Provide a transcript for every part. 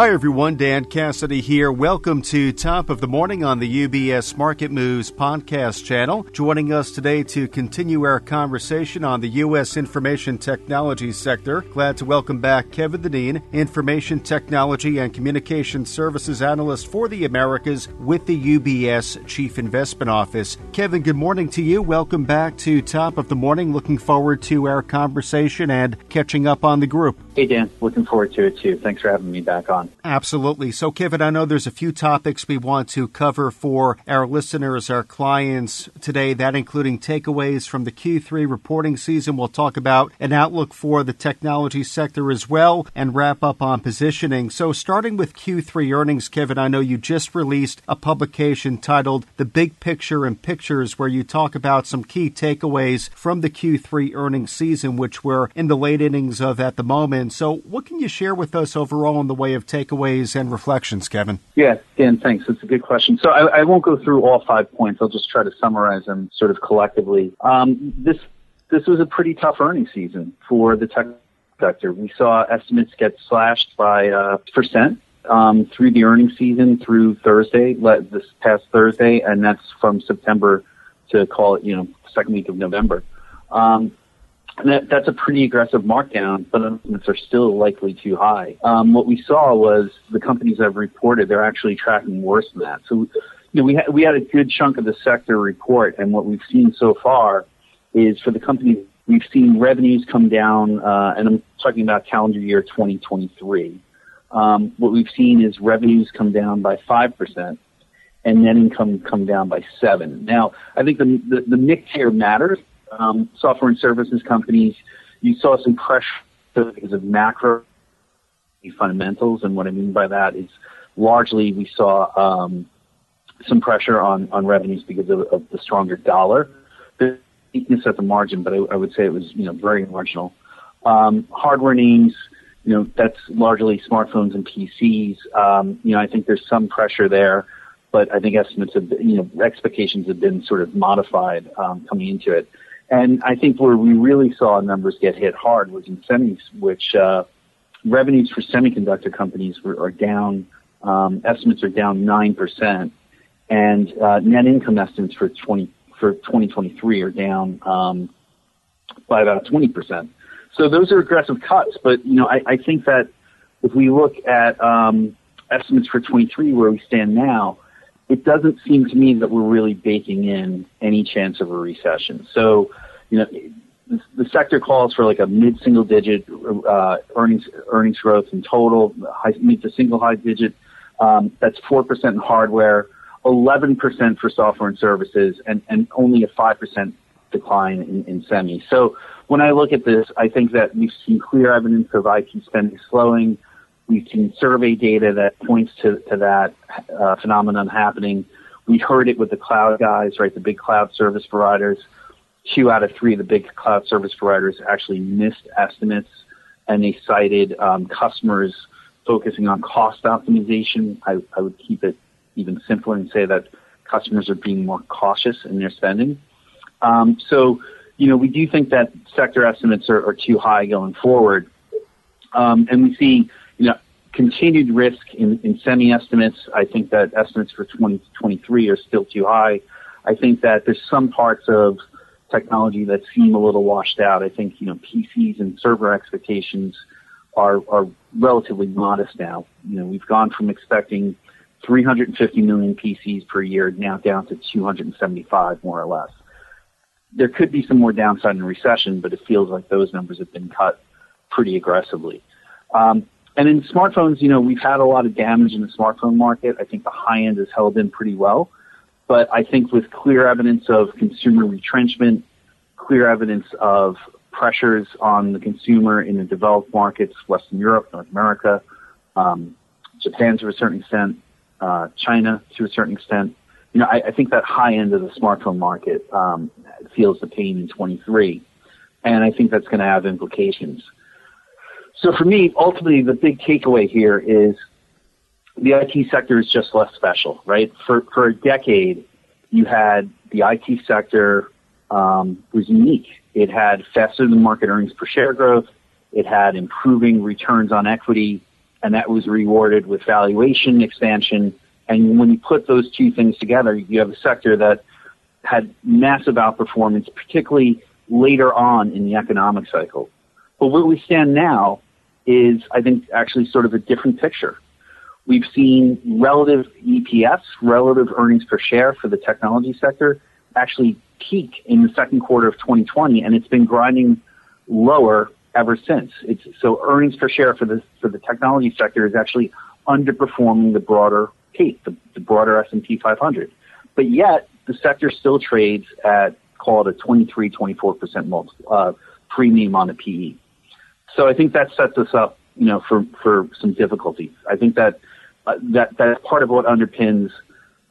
Hi, everyone. Dan Cassidy here. Welcome to Top of the Morning on the UBS Market Moves podcast channel. Joining us today to continue our conversation on the U.S. information technology sector. Glad to welcome back Kevin Dennean, Information Technology and Communication Services Analyst for the Americas with the UBS Chief Investment Office. Kevin, good morning to you. Welcome back to Top of the Morning. Looking forward to our conversation and catching up on the group. Hey, Dan. Looking forward to it too. Thanks for having me back on. Absolutely. So, Kevin, I know there's a few topics we want to cover for our listeners, our clients today, that including takeaways from the Q3 reporting season. We'll talk about an outlook for the technology sector as well and wrap up on positioning. So, starting with Q3 earnings, Kevin, I know you just released a publication titled The Big Picture and Pictures, where you talk about some key takeaways from the Q3 earnings season, which we're in the late innings of at the moment. So, what can you share with us overall in the way of takeaways and reflections, Kevin? Yeah, Dan, thanks. That's a good question. So I, I won't go through all five points. I'll just try to summarize them sort of collectively. Um, this this was a pretty tough earnings season for the tech sector. We saw estimates get slashed by uh, percent um, through the earnings season through Thursday, this past Thursday, and that's from September to call it, you know, second week of November. Um, that, that's a pretty aggressive markdown, but estimates are still likely too high. Um, what we saw was the companies have reported they're actually tracking worse than that. So, you know, we had we had a good chunk of the sector report, and what we've seen so far is for the companies we've seen revenues come down, uh, and I'm talking about calendar year 2023. Um, what we've seen is revenues come down by five percent, and net income come down by seven. Now, I think the the, the mix here matters um, software and services companies, you saw some pressure because of macro fundamentals. And what I mean by that is largely we saw um, some pressure on, on revenues because of, of the stronger dollar. The weakness at the margin, but I, I would say it was you know very marginal. Um, hardware names, you know, that's largely smartphones and PCs. Um, you know, I think there's some pressure there, but I think estimates have, you know, expectations have been sort of modified um, coming into it. And I think where we really saw numbers get hit hard was in semis, which uh, revenues for semiconductor companies were, are down. Um, estimates are down nine percent, and uh, net income estimates for 20 for 2023 are down um, by about 20 percent. So those are aggressive cuts, but you know I, I think that if we look at um, estimates for 23 where we stand now, it doesn't seem to me that we're really baking in any chance of a recession. So, you know, the sector calls for like a mid-single digit uh, earnings earnings growth in total, high, to single high digit. Um, that's four percent in hardware, eleven percent for software and services, and, and only a five percent decline in, in semi. So when I look at this, I think that we've seen clear evidence of IT spending slowing. We've seen survey data that points to, to that uh, phenomenon happening. We heard it with the cloud guys, right? The big cloud service providers. Two out of three of the big cloud service providers actually missed estimates, and they cited um, customers focusing on cost optimization. I, I would keep it even simpler and say that customers are being more cautious in their spending. Um, so, you know, we do think that sector estimates are, are too high going forward. Um, and we see you know, continued risk in, in semi estimates. I think that estimates for 2023 are still too high. I think that there's some parts of technology that seem a little washed out. I think, you know, PCs and server expectations are, are relatively modest now. You know, we've gone from expecting 350 million PCs per year now down to 275 more or less. There could be some more downside in recession, but it feels like those numbers have been cut pretty aggressively. Um, and in smartphones, you know, we've had a lot of damage in the smartphone market. I think the high end has held in pretty well. But I think with clear evidence of consumer retrenchment, clear evidence of pressures on the consumer in the developed markets, Western Europe, North America, um, Japan to a certain extent, uh, China to a certain extent, you know, I, I think that high end of the smartphone market um, feels the pain in 23, and I think that's going to have implications. So for me, ultimately, the big takeaway here is the IT sector is just less special, right? For for a decade, you had the IT sector um, was unique. It had faster than market earnings per share growth. It had improving returns on equity. and that was rewarded with valuation expansion. And when you put those two things together, you have a sector that had massive outperformance, particularly later on in the economic cycle. But where we stand now is, I think, actually sort of a different picture. We've seen relative EPS, relative earnings per share for the technology sector actually peak in the second quarter of 2020, and it's been grinding lower ever since. It's, so earnings per share for the for the technology sector is actually underperforming the broader peak, the, the broader S&P 500. But yet the sector still trades at call it a 23, 24 percent multiple uh, premium on the PE. So I think that sets us up, you know, for for some difficulties. I think that uh, that that's part of what underpins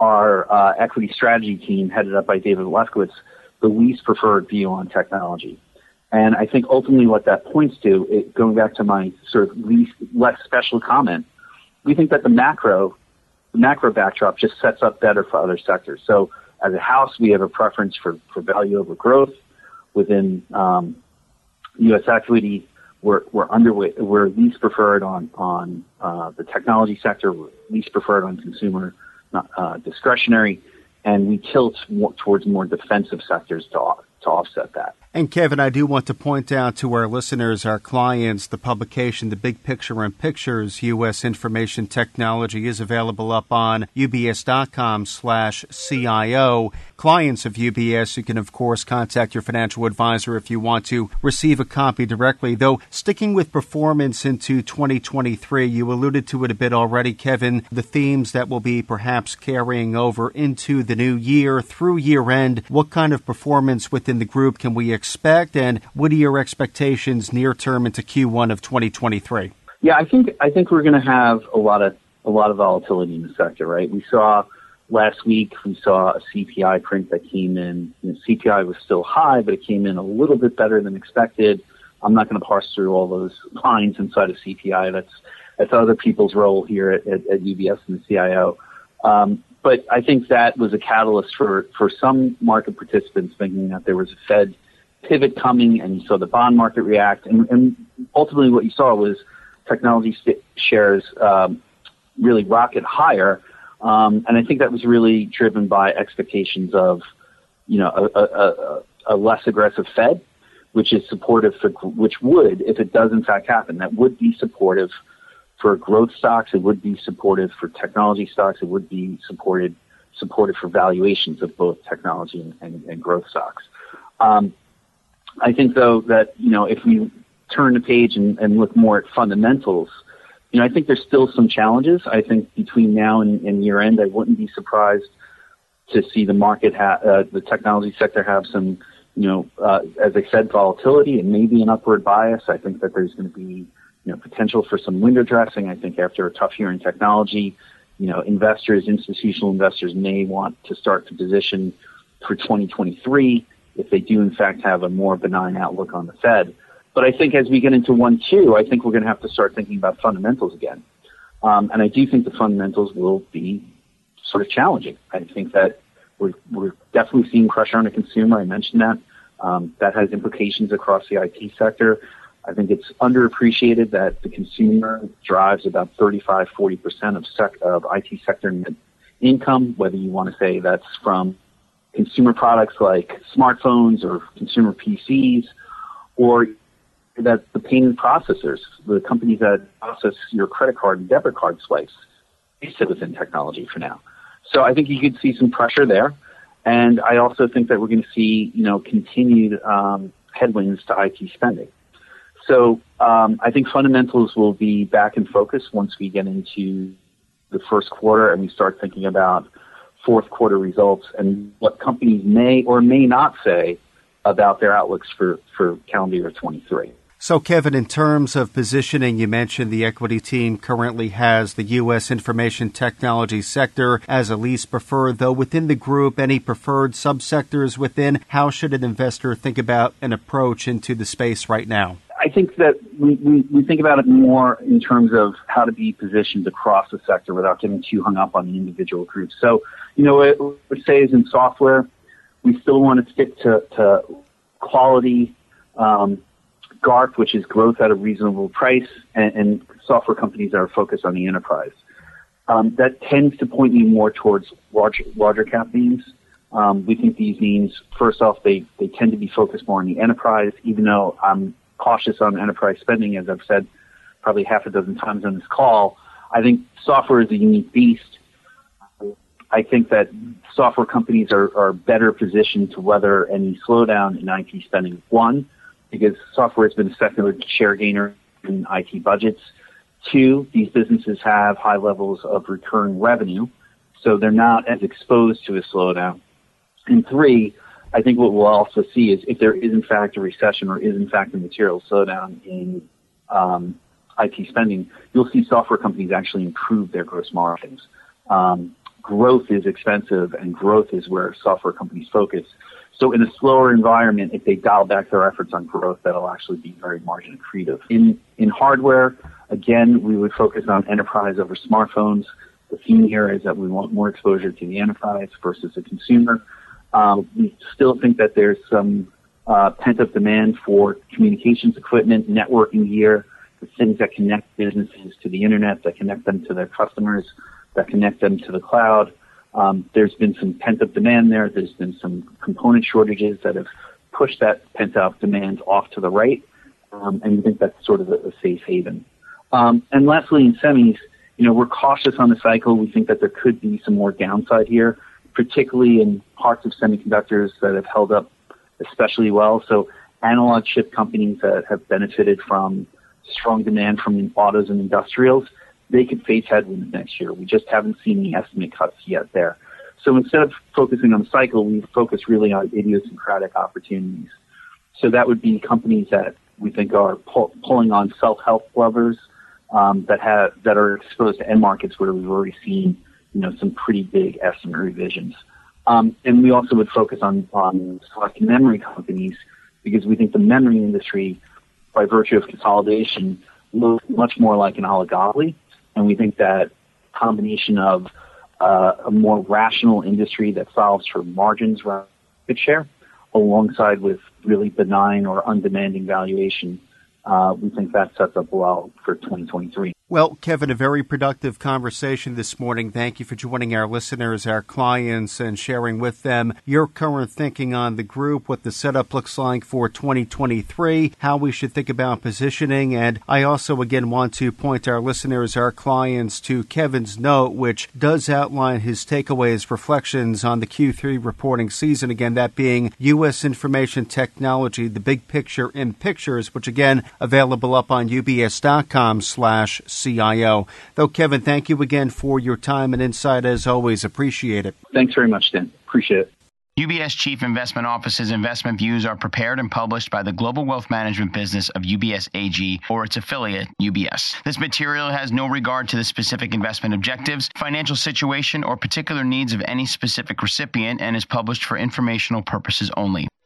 our uh, equity strategy team, headed up by David Lefkowitz, the least preferred view on technology. And I think ultimately what that points to, it, going back to my sort of least, less special comment, we think that the macro, the macro backdrop just sets up better for other sectors. So as a house, we have a preference for, for value over growth within um, U.S. equity. We're, we're underweight, we're least preferred on, on uh, the technology sector. We're least preferred on consumer not, uh, discretionary, and we tilt more, towards more defensive sectors to, to offset that. And Kevin, I do want to point out to our listeners, our clients, the publication, The Big Picture and Pictures, U.S. Information Technology is available up on ubs.com slash CIO. Clients of UBS, you can of course contact your financial advisor if you want to receive a copy directly. Though sticking with performance into 2023, you alluded to it a bit already, Kevin, the themes that will be perhaps carrying over into the new year through year end. What kind of performance within the group can we expect, and what are your expectations near term into Q1 of 2023? Yeah, I think I think we're going to have a lot of a lot of volatility in the sector, right? We saw last week we saw a CPI print that came in. You know, CPI was still high, but it came in a little bit better than expected. I'm not going to parse through all those lines inside of CPI. That's that's other people's role here at, at, at UBS and the CIO. Um, but I think that was a catalyst for, for some market participants thinking that there was a Fed pivot coming and you saw the bond market react. And, and ultimately what you saw was technology st- shares um, really rocket higher. Um, and I think that was really driven by expectations of, you know, a, a, a, a less aggressive Fed, which is supportive for, which would, if it does in fact happen, that would be supportive for growth stocks. It would be supportive for technology stocks. It would be supported supported for valuations of both technology and, and, and growth stocks. Um, I think though that you know if we turn the page and, and look more at fundamentals, you know I think there's still some challenges. I think between now and, and year end, I wouldn't be surprised to see the market ha- uh, the technology sector have some you know uh, as I said volatility and maybe an upward bias. I think that there's going to be you know potential for some window dressing. I think after a tough year in technology, you know investors, institutional investors may want to start to position for 2023 if they do in fact have a more benign outlook on the Fed. But I think as we get into one two, I think we're going to have to start thinking about fundamentals again. Um, and I do think the fundamentals will be sort of challenging. I think that we're, we're definitely seeing pressure on the consumer. I mentioned that. Um, that has implications across the IT sector. I think it's underappreciated that the consumer drives about 35, 40% of, sec- of IT sector income, whether you want to say that's from consumer products like smartphones or consumer PCs, or that the payment processors, the companies that process your credit card and debit card swipes, they sit within technology for now. So I think you could see some pressure there. And I also think that we're going to see, you know, continued um, headwinds to IT spending. So um, I think fundamentals will be back in focus once we get into the first quarter and we start thinking about fourth quarter results and what companies may or may not say about their outlooks for, for calendar year 23. So, Kevin, in terms of positioning, you mentioned the equity team currently has the U.S. information technology sector as a least preferred, though within the group, any preferred subsectors within, how should an investor think about an approach into the space right now? I think that we, we, we, think about it more in terms of how to be positioned across the sector without getting too hung up on the individual groups. So, you know, what we say is in software, we still want to stick to, to quality, um, GARP, which is growth at a reasonable price, and, and software companies that are focused on the enterprise. Um, that tends to point you more towards larger, larger cap names. Um, we think these names, first off, they, they tend to be focused more on the enterprise, even though I'm cautious on enterprise spending, as I've said probably half a dozen times on this call. I think software is a unique beast. I think that software companies are, are better positioned to weather any slowdown in IT spending. One, because software has been a secular share gainer in IT budgets. Two, these businesses have high levels of recurring revenue, so they're not as exposed to a slowdown. And three, I think what we'll also see is if there is in fact a recession or is in fact a material slowdown in um, IT spending, you'll see software companies actually improve their gross margins. Um, growth is expensive and growth is where software companies focus. So in a slower environment, if they dial back their efforts on growth, that'll actually be very margin accretive. In, in hardware, again, we would focus on enterprise over smartphones. The theme here is that we want more exposure to the enterprise versus the consumer. Um, we still think that there's some uh, pent-up demand for communications equipment, networking gear, the things that connect businesses to the internet, that connect them to their customers, that connect them to the cloud. Um, there's been some pent-up demand there. There's been some component shortages that have pushed that pent-up demand off to the right, um, and we think that's sort of a, a safe haven. Um, and lastly, in semis, you know, we're cautious on the cycle. We think that there could be some more downside here, particularly in parts of semiconductors that have held up especially well. So analog chip companies that have benefited from strong demand from autos and industrials, they could face headwinds next year. We just haven't seen the estimate cuts yet there. So instead of focusing on the cycle, we focus really on idiosyncratic opportunities. So that would be companies that we think are pull, pulling on self-help levers um, that have that are exposed to end markets where we've already seen you know some pretty big estimate revisions. Um, and we also would focus on on select memory companies because we think the memory industry, by virtue of consolidation, looks much more like an oligopoly, and we think that combination of uh, a more rational industry that solves for margins market share, alongside with really benign or undemanding valuation, uh, we think that sets up well for 2023. Well, Kevin, a very productive conversation this morning. Thank you for joining our listeners, our clients, and sharing with them your current thinking on the group, what the setup looks like for 2023, how we should think about positioning. And I also, again, want to point our listeners, our clients, to Kevin's note, which does outline his takeaways, reflections on the Q3 reporting season. Again, that being U.S. information technology, the big picture in pictures, which again, available up on ubs.com slash CIO. Though, Kevin, thank you again for your time and insight as always. Appreciate it. Thanks very much, Dan. Appreciate it. UBS Chief Investment Office's investment views are prepared and published by the global wealth management business of UBS AG or its affiliate, UBS. This material has no regard to the specific investment objectives, financial situation, or particular needs of any specific recipient and is published for informational purposes only.